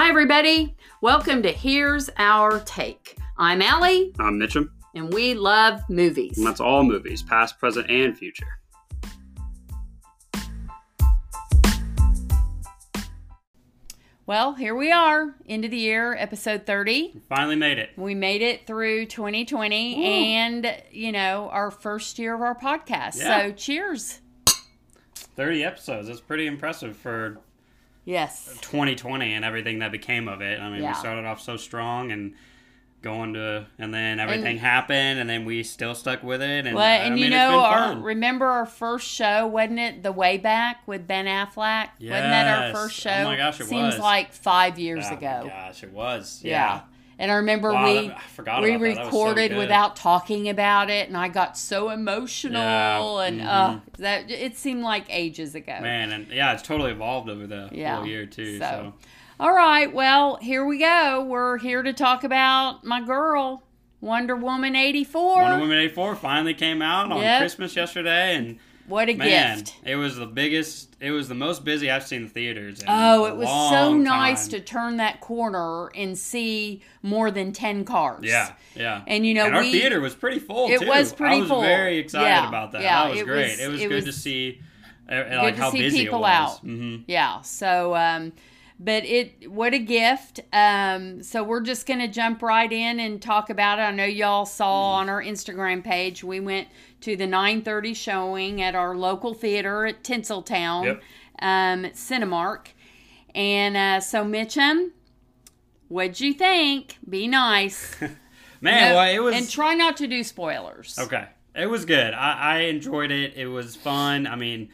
Hi, everybody. Welcome to Here's Our Take. I'm Allie, I'm Mitchum, and we love movies. and that's all movies, past, present, and future. Well, here we are, end of the year, episode 30. Finally made it. We made it through 2020 Woo. and, you know, our first year of our podcast. Yeah. So, cheers. 30 episodes. That's pretty impressive for Yes. 2020 and everything that became of it. I mean, Yeah. we started off so strong and going to, and then everything happened, and then we still stuck with it. And, Well, I and mean, you know, our, remember our first show, wasn't it? The Way Back with Ben Affleck? Wasn't that our first show? Oh my gosh, it was Seems was. like five years Oh my ago. gosh, it was. Yeah. Yeah. And I remember Wow, we that- I forgot we. That so recorded without talking about it, and I got so emotional, Yeah, and mhm. uh, that it seemed like ages ago. Man, and yeah, it's totally evolved over the Yeah. whole year, too. So. So, All right, well here we go. We're here to talk about my girl, Wonder Woman eighty four. Wonder Woman 84 finally came out on Yep. Christmas yesterday, and What a Man, gift! it was the biggest. It was the most busy I've seen the theaters. In Oh, it was so nice time. to turn that corner and see more than ten cars. Yeah, yeah. And you know, and our we- theater was pretty full. It too. was pretty I was full. very excited Yeah, about that. yeah, that was it great. was- it was it good was to see, uh, like to how see busy people it out. was. hmm Yeah. So, um, but it what a gift. Um, so we're just gonna jump right in and talk about it. I know y'all saw on our Instagram page we went to the 9:30 showing at our local theater at Tinseltown, Yep. um, at Cinemark, and uh, so Mitchum, what'd you think? Be nice. Man, No- well, it was and try not to do spoilers. okay. It was good. I, I enjoyed it. It was fun. I mean,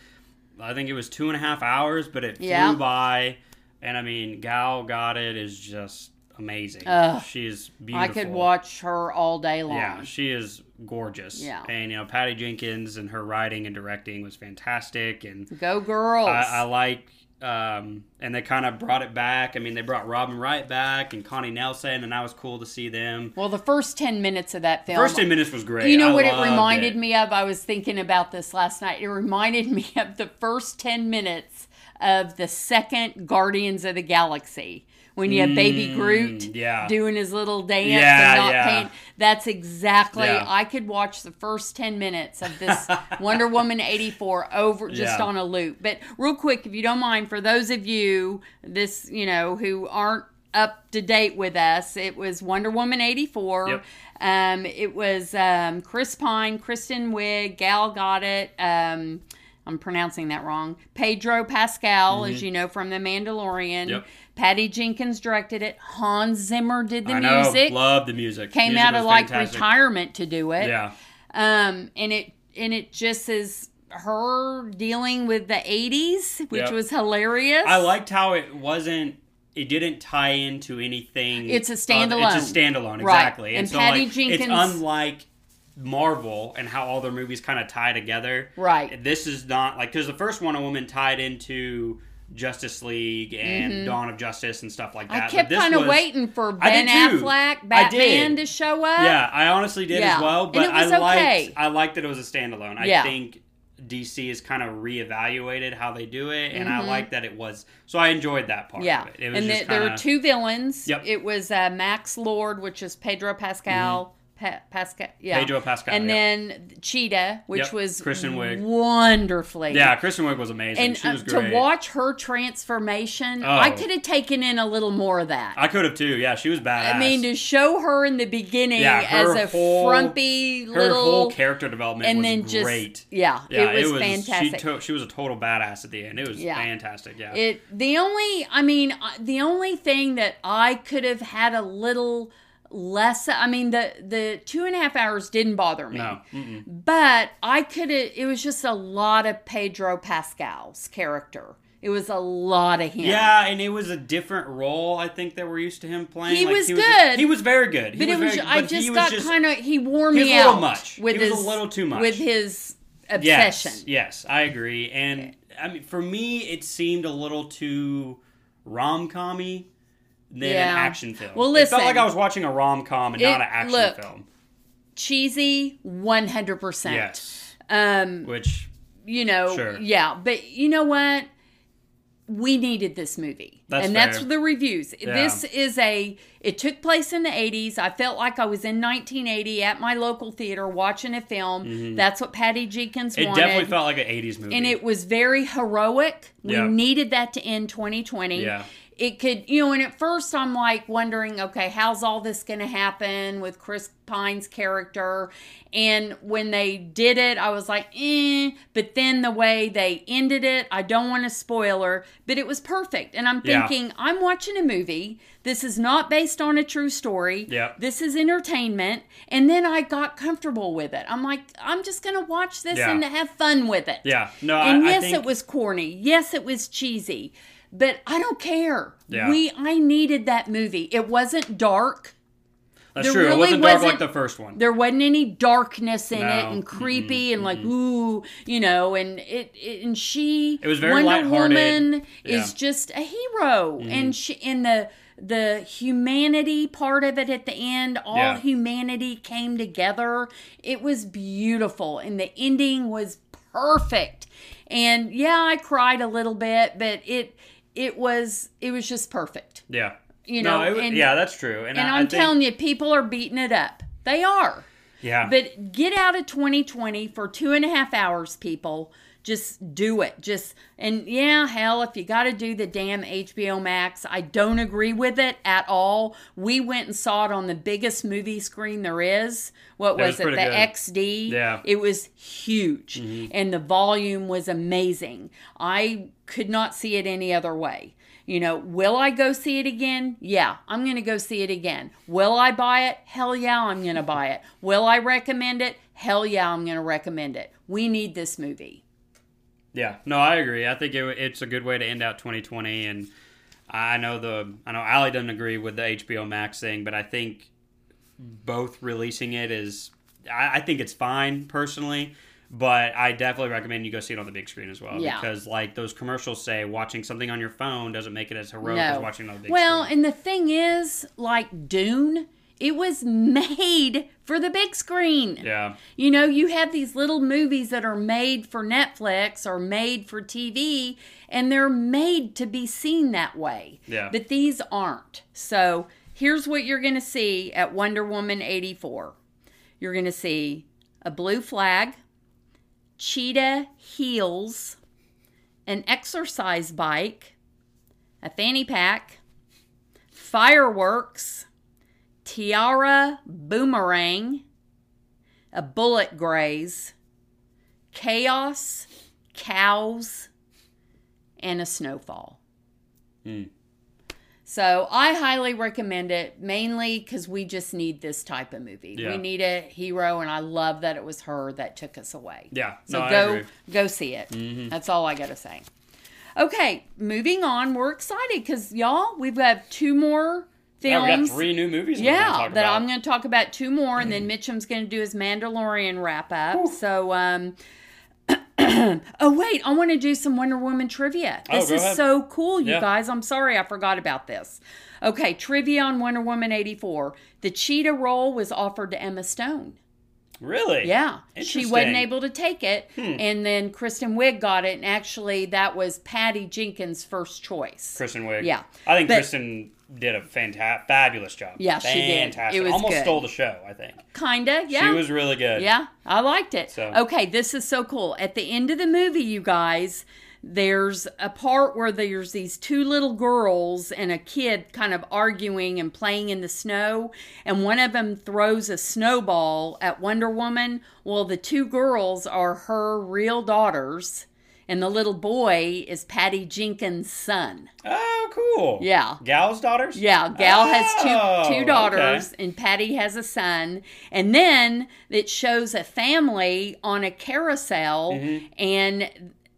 I think it was two and a half hours, but it flew Yeah. by. And I mean, Gal Gadot is just amazing. Ugh. She's I beautiful. I could watch her all day long. Yeah, she is gorgeous. Yeah. and you know Patty Jenkins and her writing and directing was fantastic, and Go girls. I, I like. Um, and they kind of brought it back. I mean, they brought Robin Wright back and Connie Nielsen, and that was cool to see them. well, the first 10 minutes of that film. First ten minutes was great. You know I what it reminded it. me of? I was thinking about this last night. It reminded me of the first 10 minutes of the second Guardians of the Galaxy when you have Baby Mm, Groot yeah. doing his little dance Yeah, and not yeah. paying. That's exactly. I could watch the first 10 minutes of this Wonder Woman 84 over just on a loop. But real quick, if you don't mind, for those of you this, you know, who aren't up to date with us, it was Wonder Woman 84. Yep. Um, it was um, Chris Pine, Kristen Wiig, Gal Gadot. Um, I'm pronouncing that wrong. Pedro Pascal, as you know from The Mandalorian. Mm-hmm. Yep. Patty Jenkins directed it. Hans Zimmer did the I know, music. loved the music. Came Music out of like fantastic. retirement to do it. Yeah, Um, and it and it just is her dealing with the 80s, which Yep. was hilarious. I liked how it wasn't. It didn't tie into anything. It's a standalone. it's a standalone, Right. exactly. And so, Patty like, Jenkins- It's unlike Marvel and how all their movies kind of tie together. Right. This is not like because the first Wonder Woman tied into Justice League and Dawn of Justice and stuff like that. Mm-hmm. I kept kind of waiting for Ben. Affleck, I Batman, to show up. Yeah, I honestly did Yeah. as well, but I liked okay. I liked that it was a standalone. I Yeah. think DC has kind of reevaluated how they do it, and I Mhm. like that it was. So I enjoyed that part. Yeah, of it. it was and just the, there were two villains. Yep. It was uh, Max Lord, which is Pedro Pascal. Pa- Pascal, yeah. Pedro Pascal, and yep. then Cheetah, which Yep, was Kristen Wiig. wonderfully. Yeah, Kristen Wiig was amazing. And she was uh, to watch her transformation, Oh. I could have taken in a little more of that. I could have too. Yeah, she was badass. I mean, to show her in the beginning Yeah, as a whole- frumpy her whole character development and was then just great. yeah, Yeah, it was, fantastic. She, to- she was a total badass at the end. It was Yeah. fantastic. Yeah. It the only I mean uh, the only thing that I could have had a little less I mean the the two and a half hours didn't bother me. no. But I could have it was just a lot of Pedro Pascal's character. It was a lot of him. Yeah, and it was a different role. I think that we're used to him playing. He Like, was he good. he was very good. He But it was very, I just got kind of he wore he me was a little much. with He was a little too much. with his obsession. Yes, yes, I agree. And I mean, for me, it seemed a little too rom commy than Yeah. an action film. Well, listen, it felt like I was watching a rom com and It- not an action look, film. Cheesy 100%. Yes, Um which you know, Sure. yeah, but you know what? we needed this movie. That's and that's the reviews. Yeah. This is a it took place in the 80s. I felt like I was in 1980 at my local theater watching a film. That's what Patty Jenkins Mm-hmm. It wanted. definitely felt like an '80s movie. and it was very heroic. We Yeah. needed that to end 2020. Yeah. It could, you know, and at first I'm like wondering, okay, how's all this going to happen with Chris Pine's character? And when they did it, I was like, eh. But then the way they ended it, I don't want to spoil her, but it was perfect. And I'm Yeah. thinking, I'm watching a movie. This is not based on a true story. Yep. This is entertainment. And then I got comfortable with it. I'm like, I'm just going to watch this Yeah. and have fun with it. yeah, no, And I, yes, I think, it was corny. Yes, it was cheesy. But I don't care. Yeah. We I needed that movie. It wasn't dark. That's there true. really it wasn't dark wasn't- like the first one. There wasn't any darkness in it and creepy and like ooh, you know, and it, it and she It was very Wonder. Woman Yeah. Mm-hmm. is just a hero and she in the the humanity part of it at the end, all Yeah. humanity came together. It was beautiful and the ending was perfect. And yeah, I cried a little bit, but it it was it was just perfect. yeah, You no, know, it, wa- and, yeah, that's true. And, and I, think, telling you, people are beating it up. They are. yeah, But get out of 2020 for two and a half hours, people. Just do it. Just and yeah, hell, if you got to do the damn HBO Max, I don't agree with it at all. We went and saw it on the biggest movie screen there is. What was was, it? The good. XD. Yeah. It was huge, mm-hmm. and the volume was amazing. I could not see it any other way. You know, will I go see it again? Yeah, I'm going to go see it again. Will I buy it? Hell yeah, I'm going to buy it. Will I recommend it? Hell yeah, I'm going to recommend it. We need this movie. Yeah, no, I agree. I think it, it's a good way to end out 2020, and I know the I know Allie doesn't agree with the HBO Max thing, but I think both releasing it is I, I think it's fine personally, but I definitely recommend you go see it on the big screen as well Yeah. because like those commercials say, watching something on your phone doesn't make it as heroic No. as watching it on the big Well, screen. Well, and the thing is, like Dune, it was made for the big screen. Yeah, You know, you have these little movies that are made for Netflix or made for TV, and they're made to be seen that way. Yeah. But these aren't. So here's what you're going to see at Wonder Woman 84 you're going to see a blue flag, cheetah heels, an exercise bike, a fanny pack, fireworks, tiara boomerang a bullet graze, chaos, cows, and a snowfall. Hmm. So I highly recommend it, mainly because we just need this type of movie. Yeah. We need a hero, and I love that it was her that took us away. yeah. So no, go. Mm-hmm. go see it. That's all I got to say. Okay, moving on. We're excited because y'all, we've got two more Yeah, we got three new movies. we're Yeah, talk that about. I'm going to talk about two more, and then Mitchum's going to do his Mandalorian wrap up. So, um, oh wait, I want to do some Wonder Woman trivia. Oh, This go is ahead. so cool, you Yeah. guys. I'm sorry I forgot about this. Okay, trivia on Wonder Woman 84. The cheetah role was offered to Emma Stone. Really? Yeah, she wasn't Hmm. able to take it, and then Kristen Wiig got it, and actually that was Patty Jenkins' first choice. Kristen Wiig. Yeah. I think But- Kristen did a fantastic, fabulous job. Yeah, she did. Fantastic. It was Almost good. stole the show. I think Kinda, yeah. she was really good. Yeah, I liked it. So- Okay, this is so cool. At the end of the movie, you guys, there's a part where there's these two little girls and a kid kind of arguing and playing in the snow, and one of them throws a snowball at Wonder Woman. Well, the two girls are her real daughters, and the little boy is Patty Jenkins' son. Oh, cool. Yeah. Gal's daughters. Yeah, Gal has two daughters, okay. and Patty has a son. And then it shows a family on a carousel, Mm-hmm. and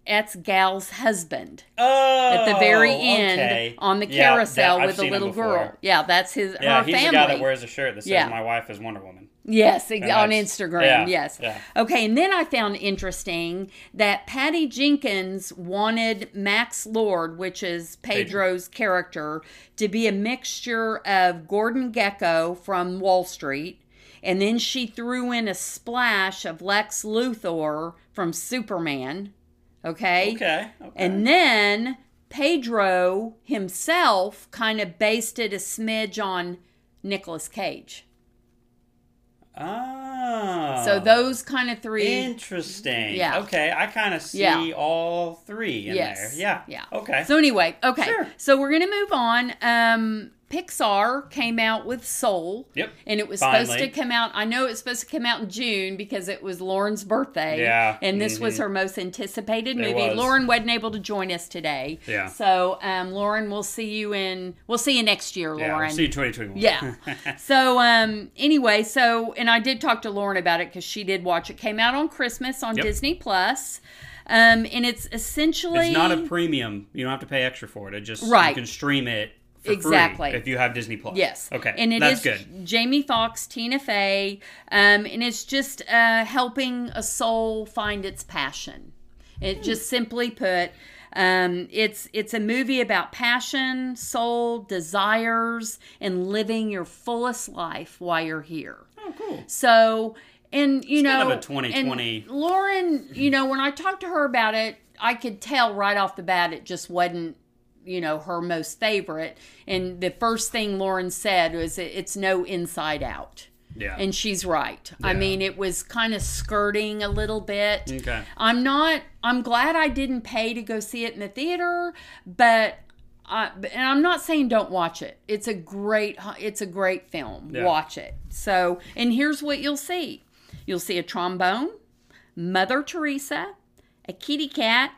that's Gal's husband Oh, at the very oh, end okay. on the Yeah, carousel I've with the little girl. Yeah, that's his Yeah, her he's family. the guy that wears a shirt that says Yeah. "My wife is Wonder Woman." Yes, And on Instagram. yeah, yes. yeah. Okay, and then I found interesting that Patty Jenkins wanted Max Lord, which is Pedro's character, to be a mixture of Gordon Gekko from Wall Street, and then she threw in a splash of Lex Luthor from Superman. Okay? Okay. okay. And then Pedro himself kind of based it a smidge on Nicolas Cage. Ah. So those kind of three. Interesting. Yeah. Okay, I kind of see Yeah. all three in Yes. there. Yeah. Yeah. Okay. So anyway, okay. Sure. So we're gonna move on. Um, Pixar came out with Soul. Yep. And it was supposed to come out. I know it was supposed to come out in June because it was Lauren's birthday. Yeah. And this was Mhm. her most anticipated movie. was. Lauren wasn't able to join us today. Yeah. So, um, Lauren, we'll see you in. We'll see you next year, yeah. Lauren. We'll see you 2021. Yeah. so um anyway, so and I did talk to Lauren about it because she did watch it. Came out on Christmas on Yep. Disney Plus. Um and it's essentially it's not a premium. You don't have to pay extra for it. It just Right. you can stream it Exactly. if you have Disney Plus. Yes. Okay. And it That's is good. Jamie Foxx, Tina Fey, um, and it's just uh, helping a soul find its passion. It just simply put, um, it's it's a movie about passion, soul, desires, and living your fullest life while you're here. Oh, cool. So, and you It's know, kind of a 2020 and Lauren, you know, when I talked to her about it, I could tell right off the bat it just wasn't, you know, her most favorite. And the first thing Lauren said was, "It's no Inside Out." Yeah. And she's right. I mean, it was kind of skirting a little bit. okay. I'm not. I'm glad I didn't pay to go see it in the theater, but. I, and I'm not saying don't watch it. It's a great. It's a great film. Yeah. Watch it. So, and here's what you'll see. You'll see a trombone, Mother Teresa, a kitty cat,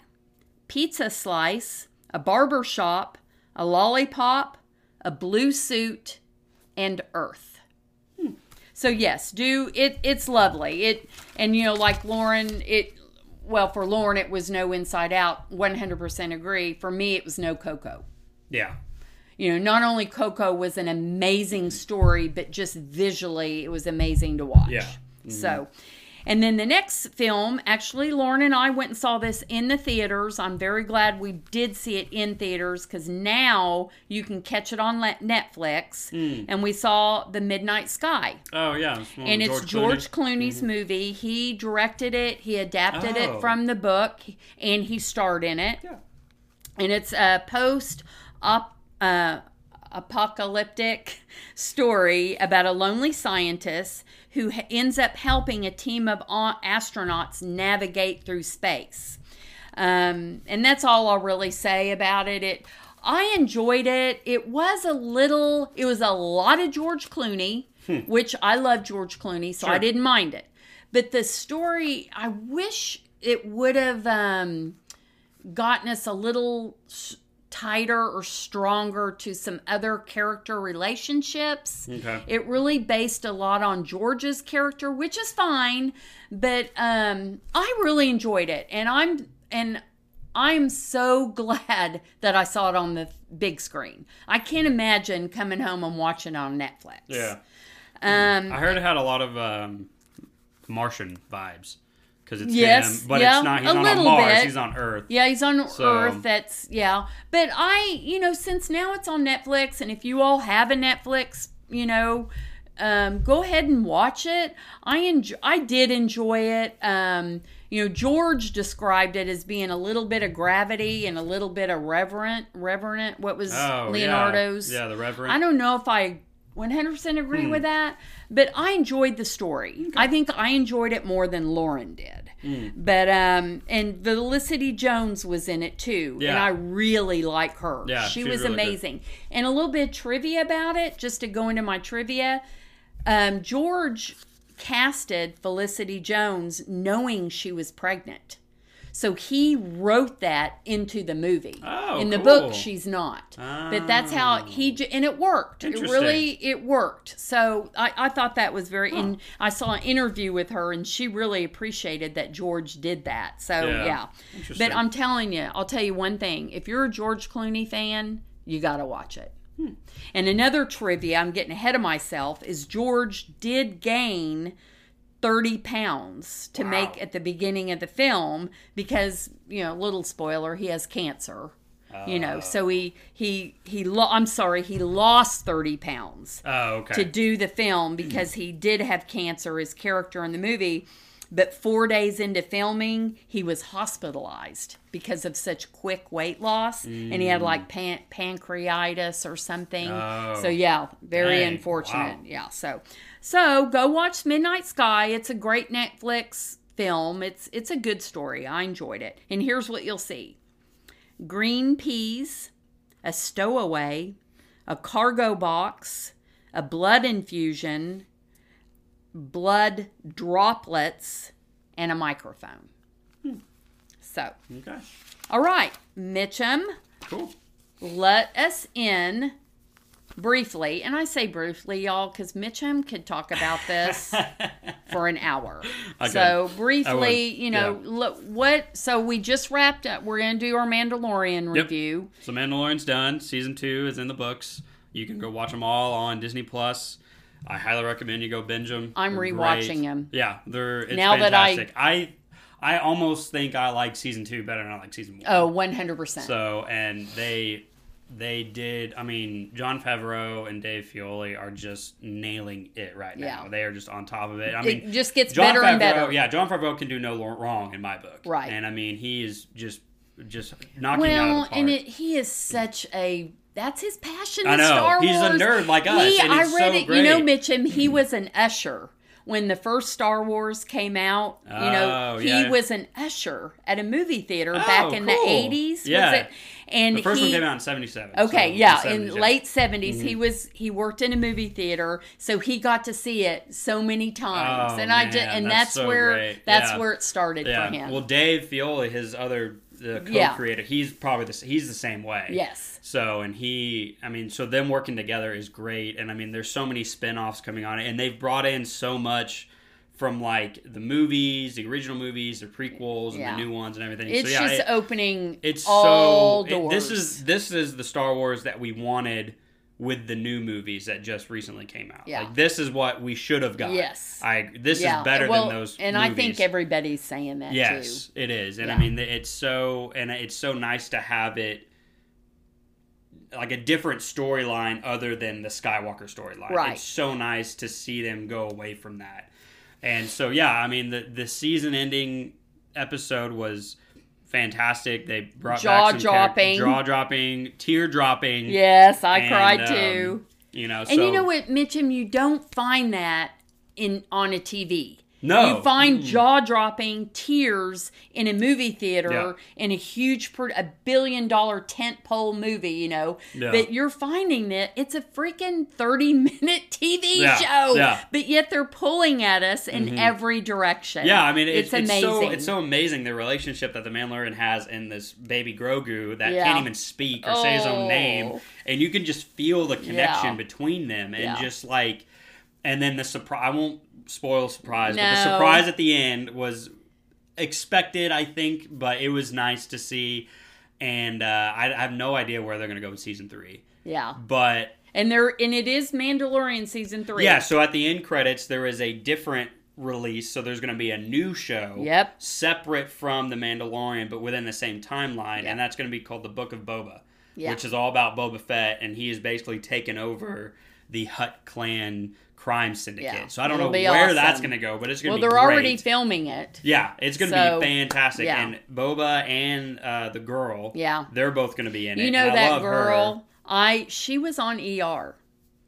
pizza slice, a barber shop, a lollipop, a blue suit, and Earth. Hmm. So yes, do it. It's lovely. It and you know, like Lauren, it. Well, for Lauren, it was no Inside Out. One hundred percent agree. For me, it was no Coco. Yeah. You know, not only Coco was an amazing story, but just visually, it was amazing to watch. Yeah. So, mm-hmm. And then the next film, actually, Lauren and I went and saw this in the theaters. I'm very glad we did see it in theaters because now you can catch it on Netflix. And we saw The Midnight Sky. Oh yeah. It's And it's George Clooney's movie. He directed it, he adapted Oh. it from the book, and he starred in it Yeah. and it's a post op, uh, apocalyptic story about a lonely scientist who ends up helping a team of astronauts navigate through space. Um, and that's all I'll really say about it. It I enjoyed it. It was a little, it was a lot of George Clooney, which I love George Clooney, so I didn't mind it. But the story, I wish it would have um, gotten us a little tighter or stronger to some other character relationships. Okay. It really based a lot on George's character, which is fine, but um, I really enjoyed it, and I'm and I'm so glad that I saw it on the big screen. I can't imagine coming home and watching it on Netflix. Yeah. Um, I heard it had a lot of um, Martian vibes because it's Yes, him, but yeah, it's not. He's a not on little Mars. bit. He's on Earth. Yeah, he's on So- Earth. That's yeah. But I, you know, since now it's on Netflix, and if you all have a Netflix, you know, um, go ahead and watch it. I enjoy. I did enjoy it. Um, you know, George described it as being a little bit of gravity and a little bit of reverent. Reverent. What was Oh, Leonardo's? Yeah, yeah the reverent. I don't know if I 100% agree Hmm. with that, but I enjoyed the story. I think I enjoyed it more than Lauren did. Hmm. But um and Felicity Jones was in it too, and I really like her. Yeah, she was really good. amazing. And a little bit of trivia about it, just to go into my trivia. Um, George casted Felicity Jones knowing she was pregnant. So he wrote that into the movie. Oh, in the cool. book, she's not. But that's how he j- and it worked. It really it worked. So I, I thought that was very. And I saw an interview with her, and she really appreciated that George did that. So Yeah. yeah. But I'm telling you, I'll tell you one thing: if you're a George Clooney fan, you got to watch it. Hmm. And another trivia, I'm getting ahead of myself, is George did gain 30 pounds to Wow. make at the beginning of the film because, you know, little spoiler, he has cancer. You know, oh. so he he he lo- I'm sorry, he lost 30 pounds Oh, okay. to do the film because he did have cancer his character in the movie But four days into filming, he was hospitalized because of such quick weight loss, and he had like mm. pan- pancreatitis or something. Oh. So yeah, very Dang, unfortunate. wow. Yeah. So, so go watch Midnight Sky. It's a great Netflix film. It's it's a good story. I enjoyed it. And here's what you'll see: green peas, a stowaway, a cargo box, a blood infusion, blood droplets, and a microphone. So, Okay. all right, Mitchum, Cool. let us in briefly, and I say briefly, y'all, because Mitchum could talk about this for an hour. I so briefly, you know, yeah. look what. So we just wrapped up. We're gonna do our Mandalorian Yep. review. So Mandalorian's done. Season two is in the books. You can go watch them all on Disney Plus. I highly recommend you go binge them. I'm They're rewatching them. Yeah, they're it's Now that I- fantastic. I I almost think I like season two better than I like season one. Oh, 100 percent. So and they they did. I mean, Jon Favreau and Dave Filoni are just nailing it right now. Yeah. They are just on top of it. I It mean, just gets Jon better Favreau, and better. Yeah, Jon Favreau can do no wrong in my book. Right. And I mean, he is just just knocking it out Well, of the park. and it, he is such a that's his passion. I know. Star He's a nerd like us, He, and I read so it. You know. Mitchum. He was an usher when the first Star Wars came out. you know, Oh, he yeah. was an usher at a movie theater Oh, back in the eighties. Yeah. Was it? And the first he, one came out in '77. Okay, so yeah, 70s, in yeah. Mm-hmm. late 70s he was he worked in a movie theater, so he got to see it so many times. Oh, and I just and that's that's, so where great. that's Yeah. where it started Yeah. for him. Well, Dave Filoni, his other the co-creator, he's probably the he's the same way. yes. So and he, I mean, so them working together is great, and I mean, there's so many spin-offs coming on it, and they've brought in so much from like the movies, the original movies, the prequels, and Yeah. the new ones, and everything. It's so yeah, just it- opening it's all so it- this is this is the Star Wars that we wanted with the new movies that just recently came out. Yeah. Like this is what we should have got. Yes. I this yeah. is better well, than those. And I think everybody's saying that Yes, too. it is, and I mean it's so and it's so nice to have it like a different storyline other than the Skywalker storyline. Right. It's so nice to see them go away from that, and so yeah, I mean the the season ending episode was fantastic. They brought back some Jaw-dropping. jaw dropping, tear dropping. Yes, I and, cried um, too. You know, And so you know what, Mitchum, you don't find that in on a TV. No, You find jaw dropping tears in a movie theater Yeah. in a huge, a billion dollar tent pole movie, you know, Yeah. that you're finding that it's a freaking 30 minute TV Yeah, show, yeah. Mm-hmm. but yet they're pulling at us in every direction. Yeah, I mean, it's, it's, amazing. so it's so amazing the relationship that the Mandalorian has in this baby Grogu that can't even speak or say his own name, Oh. and you can just feel the connection between them, and just like, and then the surprise. I won't spoil surprise, but the surprise at the end was expected, I think, but it was nice to see. And uh, I, I have no idea where they're going to go with season three, yeah. but And there, and it is Mandalorian season three. yeah, so at the end credits, there is a different release. So there's going to be a new show. Yep. Separate from The Mandalorian, but within the same timeline. Yeah. And that's going to be called The Book of Boba, Yeah. which is all about Boba Fett. And he has basically taken over the Hutt Clan crime syndicate. Yeah, So I don't know where awesome. that's going to go, but it's going Well, to be Well they're great. already filming it. Yeah, it's going to So, be fantastic. yeah. And Boba and uh, the girl, Yeah. they're both going to be in it. You know that love her. girl? I she was on ER.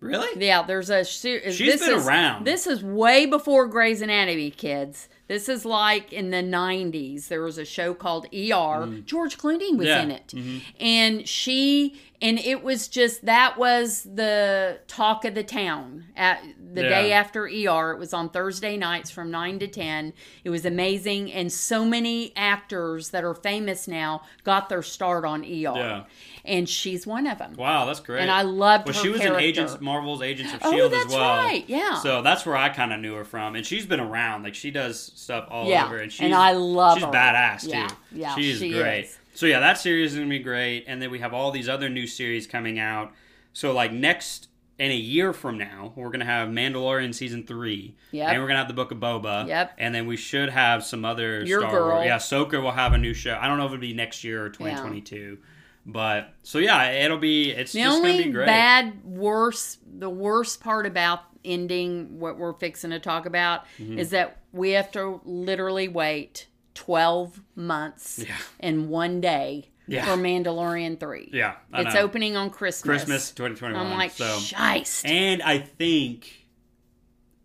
Really? Yeah, there's a She's this been is, around. This is way before Grey's Anatomy, kids. This is like in the 90s. There was a show called ER. George Clooney was Mm. Yeah. in it. And she and it was just that was the talk of the town at the Yeah. day after ER. It was on Thursday nights from 9 to 10. It was amazing and so many actors that are famous now got their start on ER. Yeah. And she's one of them. Wow, that's great. And I loved Well, her she was character. in Agents, Marvel's Agents of Oh, Shield as well. That's right, yeah. So that's where I kind of knew her from, and she's been around. Like she does stuff all Yeah, over, and she's and I love she's her. badass too. yeah, she's she great. is. So yeah, that series is gonna be great, and then we have all these other new series coming out. So like next in a year from now, we're gonna have Mandalorian season three, Yep. and we're gonna have the Book of Boba, Yep. and then we should have some other Your Star girl. Wars. Yeah, Ahsoka will have a new show. I don't know if it'll be next year or 2022. But so yeah, it'll be it's The just gonna be great. bad, worst, the worst part about ending what we're fixing to talk about Mm-hmm. is that we have to literally wait 12 months Yeah. and one day Yeah. for Mandalorian 3. Yeah, I It's know. opening on Christmas. Christmas 2021. I'm like, so, shiest. and I think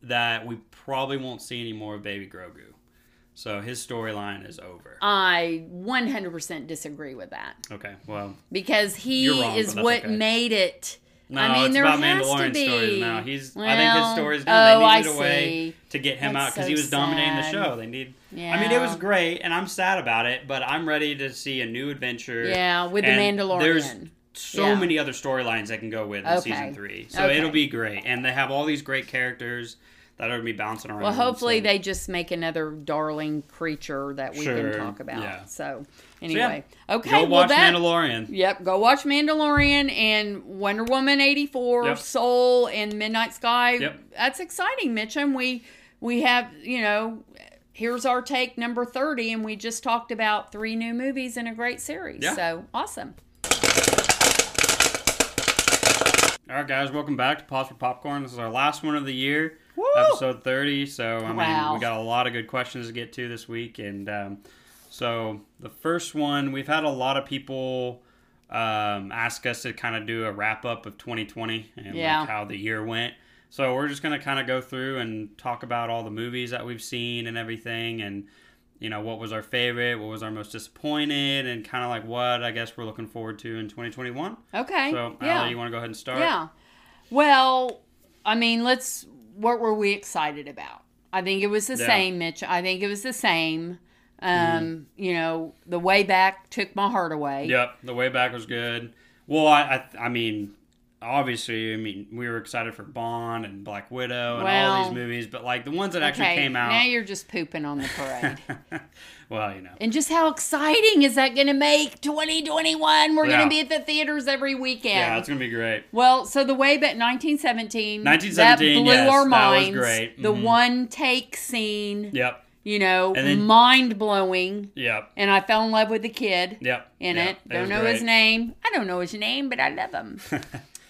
that we probably won't see any more of Baby Grogu. So his storyline is over. I 100% disagree with that Okay, well, because he wrong, is what okay. made it. no, I mean, it's there about Mandalorian stories now. He's, I think his Well, story's done. oh, they I needed a way see. to get him That's out because so he was dominating the show. They need. Yeah. I mean, it was great, and I'm sad about it, but I'm ready to see a new adventure. Yeah, with the And Mandalorian. There's so Yeah. many other storylines that can go with in Okay. season three, so Okay. it'll be great. And they have all these great characters that are be bouncing around. Well, hopefully so- they just make another darling creature that we Sure, can talk about. yeah. So yeah, anyway, okay, go well watch that. Mandalorian. Yep, go watch Mandalorian and Wonder Woman eighty four, Yep. Soul and Midnight Sky. Yep. That's exciting, Mitchum. We we have you know. Here's our take number 30, and we just talked about three new movies in a great series. Yeah. So awesome. All right, guys, welcome back to Pause for Popcorn. This is our last one of the year, Woo! episode 30. So, I mean, we got a lot of good questions to get to this week. And um, so, the first one, we've had a lot of people um, ask us to kind of do a wrap up of 2020 and Yeah. like how the year went. So, we're just going to kind of go through and talk about all the movies that we've seen and everything. And you know what was our favorite, what was our most disappointed, and kind of like what I guess we're looking forward to in 2021. Okay. So, yeah. Allie, you want to go ahead and start? Yeah. Well, I mean, let's. What were we excited about? I think it was the Yeah. same, Mitch. I think it was the same. Um, Mm-hmm. You know, the way back took my heart away. Yep, the way back was good. Well, I, I, I mean, obviously, I mean, we were excited for Bond and Black Widow and all these movies, but like the ones that actually Okay, came out. now you're just pooping on the parade. well, you know, and just how exciting is that going to make 2021? We're Yeah. going to be at the theaters every weekend. yeah, it's gonna be great. Well, so the way back 1917, 1917, that blew yes, our that was minds. great. The Mhm. one take scene, Yep, you know, then- mind blowing. yep, And I fell in love with the kid yep. in yep, it. Don't was know great. his name. I don't know his name, but I love him.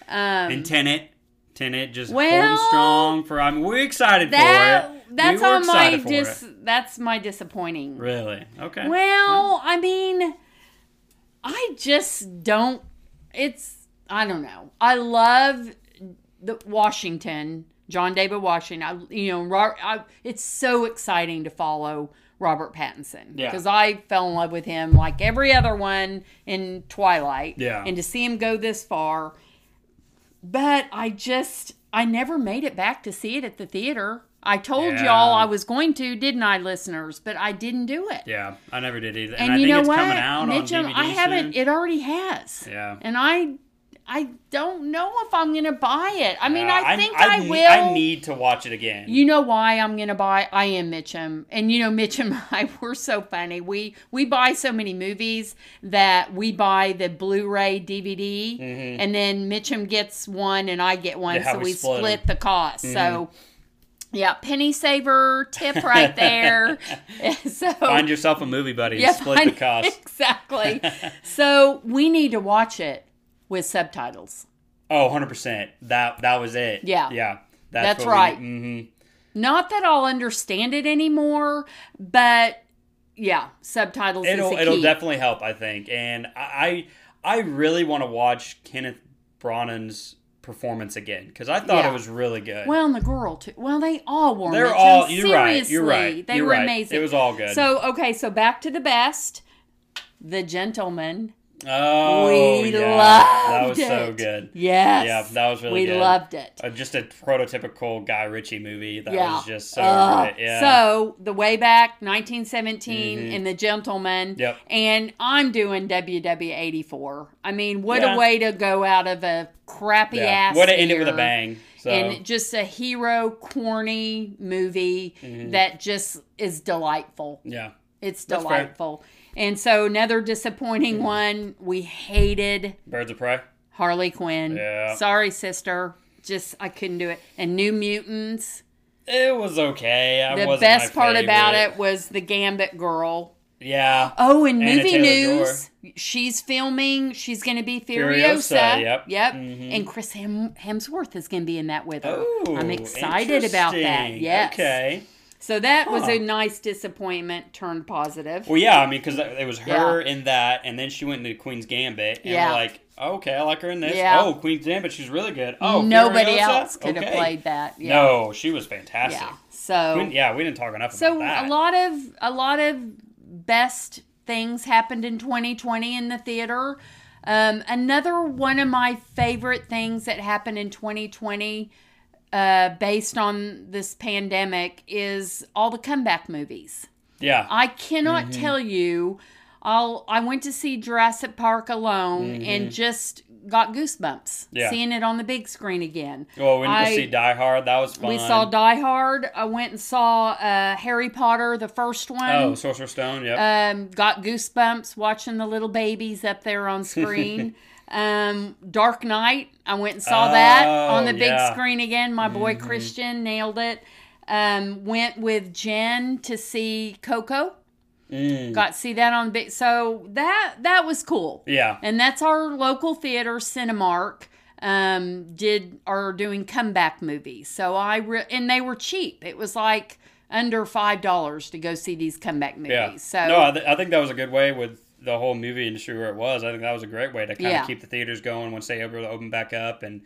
Um, And Tenet, Tenet just Well, holding strong for. I mean, we're excited that for it. that's we on my dis. it. That's my disappointing. Really? Okay. Well, I mean, I just don't. It's I don't know. I love the Washington, John David Washington. I, you know, I, it's so exciting to follow Robert Pattinson Yeah. because I fell in love with him like every other one in Twilight. Yeah. and to see him go this far, but I just I never made it back to see it at the theater. I told Yeah. y'all I was going to, didn't I, listeners? But I didn't do it. Yeah, I never did either. And, And, I you think know it's what, coming out Mitchum? I haven't. soon. It already has. Yeah. And I, I don't know if I'm gonna buy it. I mean, Uh, I think I, I, ne- will. I need to watch it again. You know why I'm gonna buy? I am Mitchum, and you know Mitchum. and I we're so funny. We we buy so many movies that we buy the Blu-ray DVD, and then Mitchum gets one and I get one, Mm-hmm. Yeah, so we we split split the cost. So. Yeah, penny saver tip right there. so Find yourself a movie buddy Yeah, split find- the cost. exactly. so we need to watch it with subtitles. Oh, 100%. That that was it. Yeah. Yeah. That's right. hmm Not that I'll understand it anymore, but yeah, subtitles It'll is the it'll definitely help, I think. And I I really want to watch Kenneth Branagh's performance again cuz I thought Yeah. it was really good. well, and the girl too. Well, they all were. They're all you're right. You're right. They you're were right. amazing. It was all good. So okay, so back to the best. The Gentleman. Oh, we yeah. loved That was so good. Yes. Yeah, that was really we good. loved it. Uh, just a prototypical Guy Ritchie movie that yeah. was just so Ugh. great. Yeah. So the way back, 1917, Mhm. and the Gentleman. Yep. And I'm doing WW84. I mean, what Yeah. a way to go out of a crappy ass. to end it with a bang. So And just a hero corny movie Mhm. that just is delightful. yeah. It's delightful. And so another disappointing one, we hated Birds of Prey. Harley Quinn. Yeah. Sorry, sister. Just I couldn't do it. And New Mutants. It was okay. I the best part about it was the Gambit girl. Yeah. Oh, and Anna movie news. She's filming. She's going to be Furiosa, Furiosa. yep. Mhm. And Chris Hem- Hemsworth is going to be in that with her. Oh, I'm excited about that. Yes. Okay. So that was a nice disappointment turned positive. Well, yeah, I mean, because it was her in that, and then she went into Queen's Gambit, and Yeah. we're like, okay, I like her in this. Yeah. Oh, Queen's Gambit, she's really good. Oh, Nobody else could have played that. Yeah. No, she was fantastic. Yeah. So We- yeah, we didn't talk enough So about that. a lot of a lot of best things happened in 2020 in the theater. Um, another one of my favorite things that happened in 2020, uh, based on this pandemic, is all the comeback movies. yeah. I cannot Mm-hmm. tell you. I'll I went to see Jurassic Park alone and just got goosebumps Mm-hmm. Yeah. seeing it on the big screen again. well, we went to see Die Hard. That was fun. We saw Die Hard. I went and saw uh, Harry Potter, the first one. Oh, Sorcerer's Stone. Yep. Um, got goosebumps watching the little babies up there on screen. um, Dark Knight. I went and saw that on the Oh, big yeah. screen again. My boy Christian nailed it. Um, went with Jen to see Coco. Mm. Got to see that on the big. So that that was cool. yeah. And that's our local theater, Cinemark. Um, did are doing comeback movies. So I re- and they were cheap. It was like under five dollars to go see these comeback movies. Yeah. So no, I, th- I think that was a good way with the whole movie industry where it was. I think that was a great way to kind Yeah. of keep the theaters going once they to open back up. And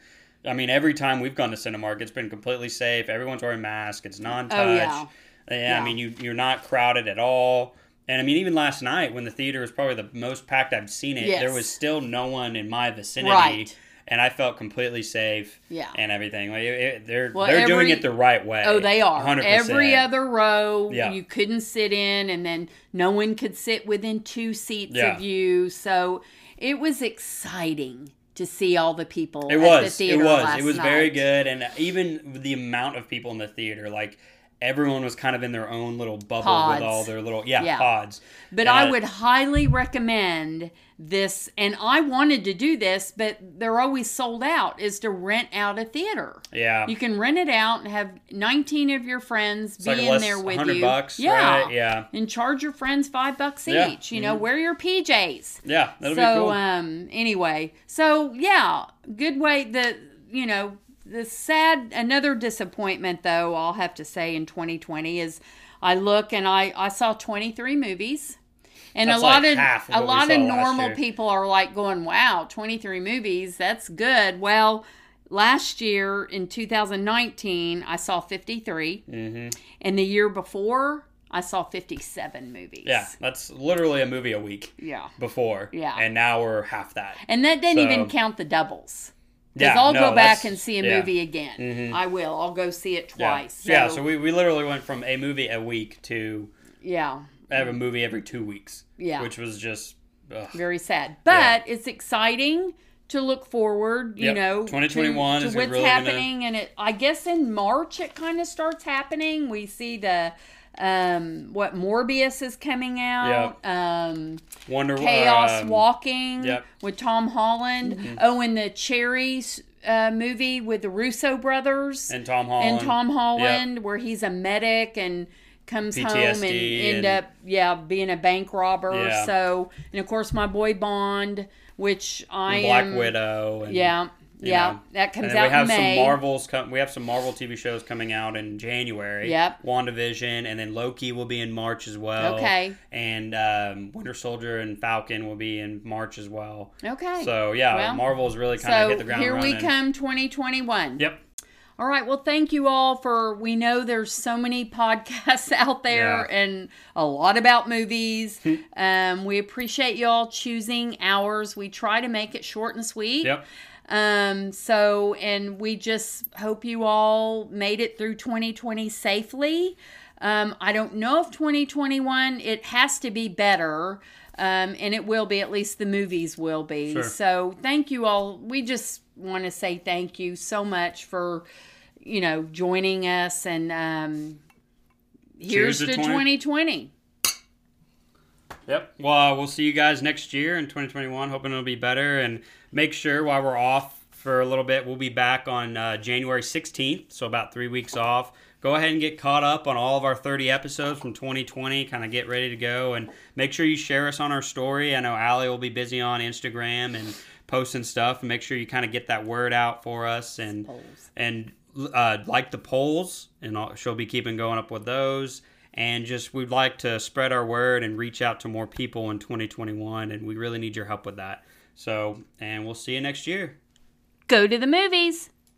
I mean, every time we've gone to Cinemark, it's been completely safe. Everyone's wearing masks. It's oh, non-touch. Oh, yeah. Yeah, Yeah. I mean, you you're not crowded at all. And I mean, even last night when the theater was probably the most packed I've seen it, Yes. there was still no one in my vicinity. Right. And I felt completely safe. Yeah. And everything. Like it, it- they're Well, they're doing it the right way. Oh, they are. 100%. Every other row Yeah. you couldn't sit in, and then no one could sit within two seats Yeah. of you. So it was exciting to see all the people. It at was. The theater it was. It was very night. good, and even the amount of people in the theater, like everyone was kind of in their own little bubble Pods. with all their little yeah, Yeah. pods. But And I would highly recommend this, and I wanted to do this, but they're always sold out. Is to rent out a theater. yeah. You can rent it out and have 19 of your friends it's be like in less there with 100 you. bucks, yeah, right? Yeah, and charge your friends five bucks Yeah. Mm-hmm. each. You know, wear your PJs. yeah, that'll so be cool. um, anyway, so yeah, good way. The you know the sad another disappointment though I'll have to say in 2020 is I look and I I saw 23 movies. And That's a lot like of of a lot of normal people are like going, "Wow, 23 movies, that's good." Well, last year in 2019, I saw 53, hmm and the year before, I saw 57 movies. Yeah, that's literally a movie a week Yeah. before. Yeah. and now we're half that. And that didn't So- even count the doubles. Because Yeah, I'll no, go back and see a yeah. movie again. Mhm. I will. I'll go see it twice. yeah, So, so we, we literally went from a movie a week to yeah, I have a movie every two weeks. Yeah. which was just. Ugh. very sad. But it's exciting to look forward. You Yep. know, 2021 is what's really gonna- happening, and it. I guess in March it kind of starts happening. We see the. Um, what Morbius is coming out? Um, Wonder Chaos um, Walking yep. with Tom Holland. Oh, and the Cherries uh, movie with the Russo brothers and Tom Holland and Tom Holland, where he's a medic and comes home and PTSD end and- up yeah being a bank robber. Yeah. So and of course my boy Bond, which I Black am, Widow. And, Yeah, yeah, know. that comes out we have some Marvels. Com- we have some Marvel TV shows coming out in January. Yep. WandaVision, and then Loki will be in March as well. Okay. And um, Winter Soldier and Falcon will be in March as well. Okay. So yeah, Well, Marvel's really kind of so hit the ground here running. we come, 2021. Yep. All right. Well, thank you all for. We know there's so many podcasts out there Yeah. and a lot about movies. um, we appreciate you all choosing ours. We try to make it short and sweet. Yep. Um, so, and we just hope you all made it through 2020 safely. Um, I don't know if 2021, it has to be better. Um, and it will be, at least the movies will be. Sure. So, thank you all. We just want to say thank you so much for, you know, joining us. And um, here's Cheers to to 20. 2020. Yep. Well, uh, we'll see you guys next year in 2021. Hoping it'll be better. And make sure while we're off for a little bit, we'll be back on uh, January 16th. So about three weeks off go ahead and get caught up on all of our 30 episodes from 2020. Kind of get ready to go and make sure you share us on our story. I know Allie will be busy on Instagram and posting stuff. And make sure you kind of get that word out for us and Polls. and uh, like the polls, and I'll- she'll be keeping going up with those. And just we'd like to spread our word and reach out to more people in 2021, and we really need your help with that. So, and we'll see you next year. Go to the movies.